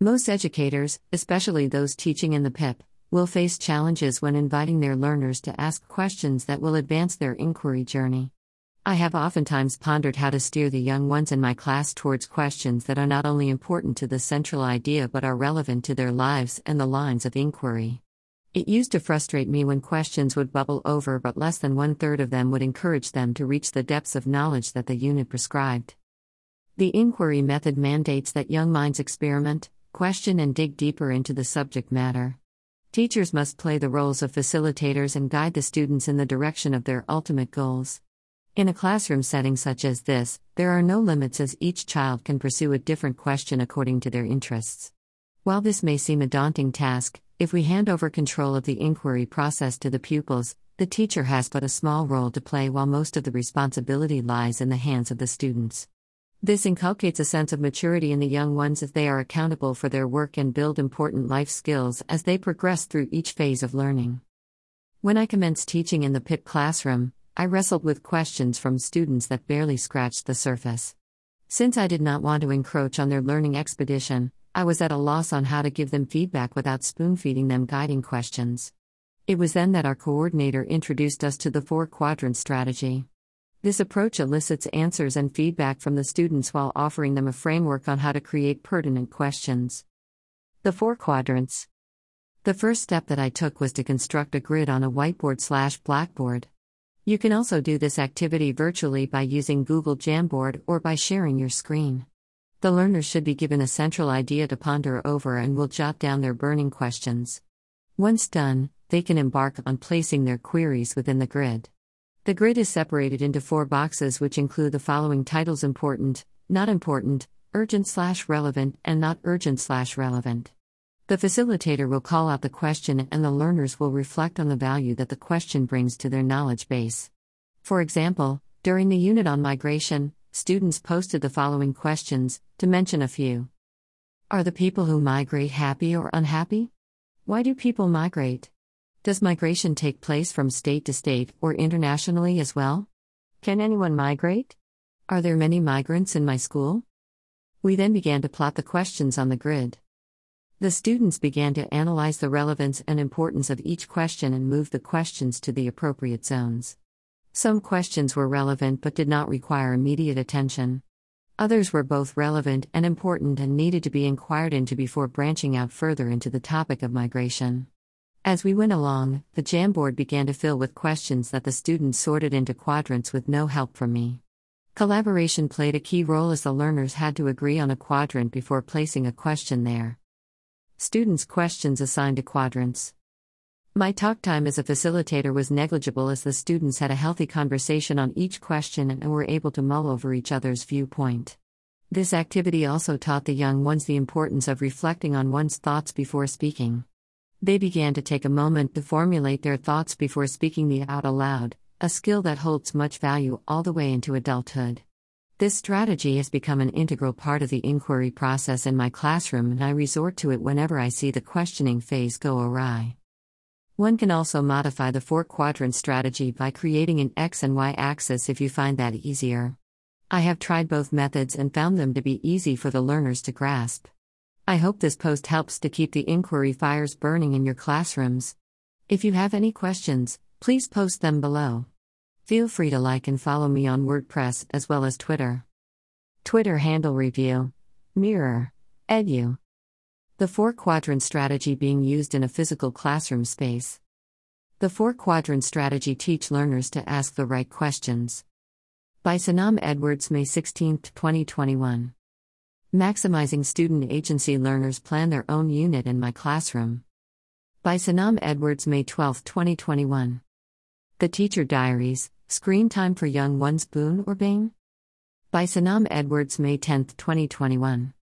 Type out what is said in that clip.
Most educators, especially those teaching in the PYP, will face challenges when inviting their learners to ask questions that will advance their inquiry journey. I have oftentimes pondered how to steer the young ones in my class towards questions that are not only important to the central idea but are relevant to their lives and the lines of inquiry. It used to frustrate me when questions would bubble over, but less than one third of them would encourage them to reach the depths of knowledge that the unit prescribed. The inquiry method mandates that young minds experiment, question, and dig deeper into the subject matter. Teachers must play the roles of facilitators and guide the students in the direction of their ultimate goals. In a classroom setting such as this, there are no limits as each child can pursue a different question according to their interests. While this may seem a daunting task, if we hand over control of the inquiry process to the pupils, the teacher has but a small role to play while most of the responsibility lies in the hands of the students. This inculcates a sense of maturity in the young ones as they are accountable for their work and build important life skills as they progress through each phase of learning. When I commenced teaching in the PYP classroom, I wrestled with questions from students that barely scratched the surface. Since I did not want to encroach on their learning expedition, I was at a loss on how to give them feedback without spoon feeding them guiding questions. It was then that our coordinator introduced us to the four quadrant strategy. This approach elicits answers and feedback from the students while offering them a framework on how to create pertinent questions. The four quadrants. The first step that I took was to construct a grid on a whiteboard slash blackboard. You can also do this activity virtually by using Google Jamboard or by sharing your screen. The learners should be given a central idea to ponder over and will jot down their burning questions. Once done, they can embark on placing their queries within the grid. The grid is separated into four boxes which include the following titles important, not important, urgent slash relevant, and not urgent slash relevant. The facilitator will call out the question and the learners will reflect on the value that the question brings to their knowledge base. For example, during the unit on migration, students posted the following questions, to mention a few. Are the people who migrate happy or unhappy? Why do people migrate? Does migration take place from state to state or internationally as well? Can anyone migrate? Are there many migrants in my school? We then began to plot the questions on the grid. The students began to analyze the relevance and importance of each question and move the questions to the appropriate zones. Some questions were relevant but did not require immediate attention. Others were both relevant and important and needed to be inquired into before branching out further into the topic of migration. As we went along, the Jamboard began to fill with questions that the students sorted into quadrants with no help from me. Collaboration played a key role as the learners had to agree on a quadrant before placing a question there. Students' questions assigned to quadrants. My talk time as a facilitator was negligible as the students had a healthy conversation on each question and were able to mull over each other's viewpoint. This activity also taught the young ones the importance of reflecting on one's thoughts before speaking. They began to take a moment to formulate their thoughts before speaking the out aloud, a skill that holds much value all the way into adulthood. This strategy has become an integral part of the inquiry process in my classroom, and I resort to it whenever I see the questioning phase go awry. One can also modify the four quadrant strategy by creating an X and Y axis if you find that easier. I have tried both methods and found them to be easy for the learners to grasp. I hope this post helps to keep the inquiry fires burning in your classrooms. If you have any questions, please post them below. Feel free to like and follow me on WordPress as well as Twitter. Twitter handle review Mirror Edu. The four quadrant strategy being used in a physical classroom space. The four quadrant strategy teach learners to ask the right questions. By Sanam Edwards, May 16, 2021. Maximizing student agency learners plan their own unit in my classroom. By Sanam Edwards, May 12, 2021. The Teacher Diaries Screen Time for Young Ones Boon or Bane? By Sanam Edwards, May 10, 2021.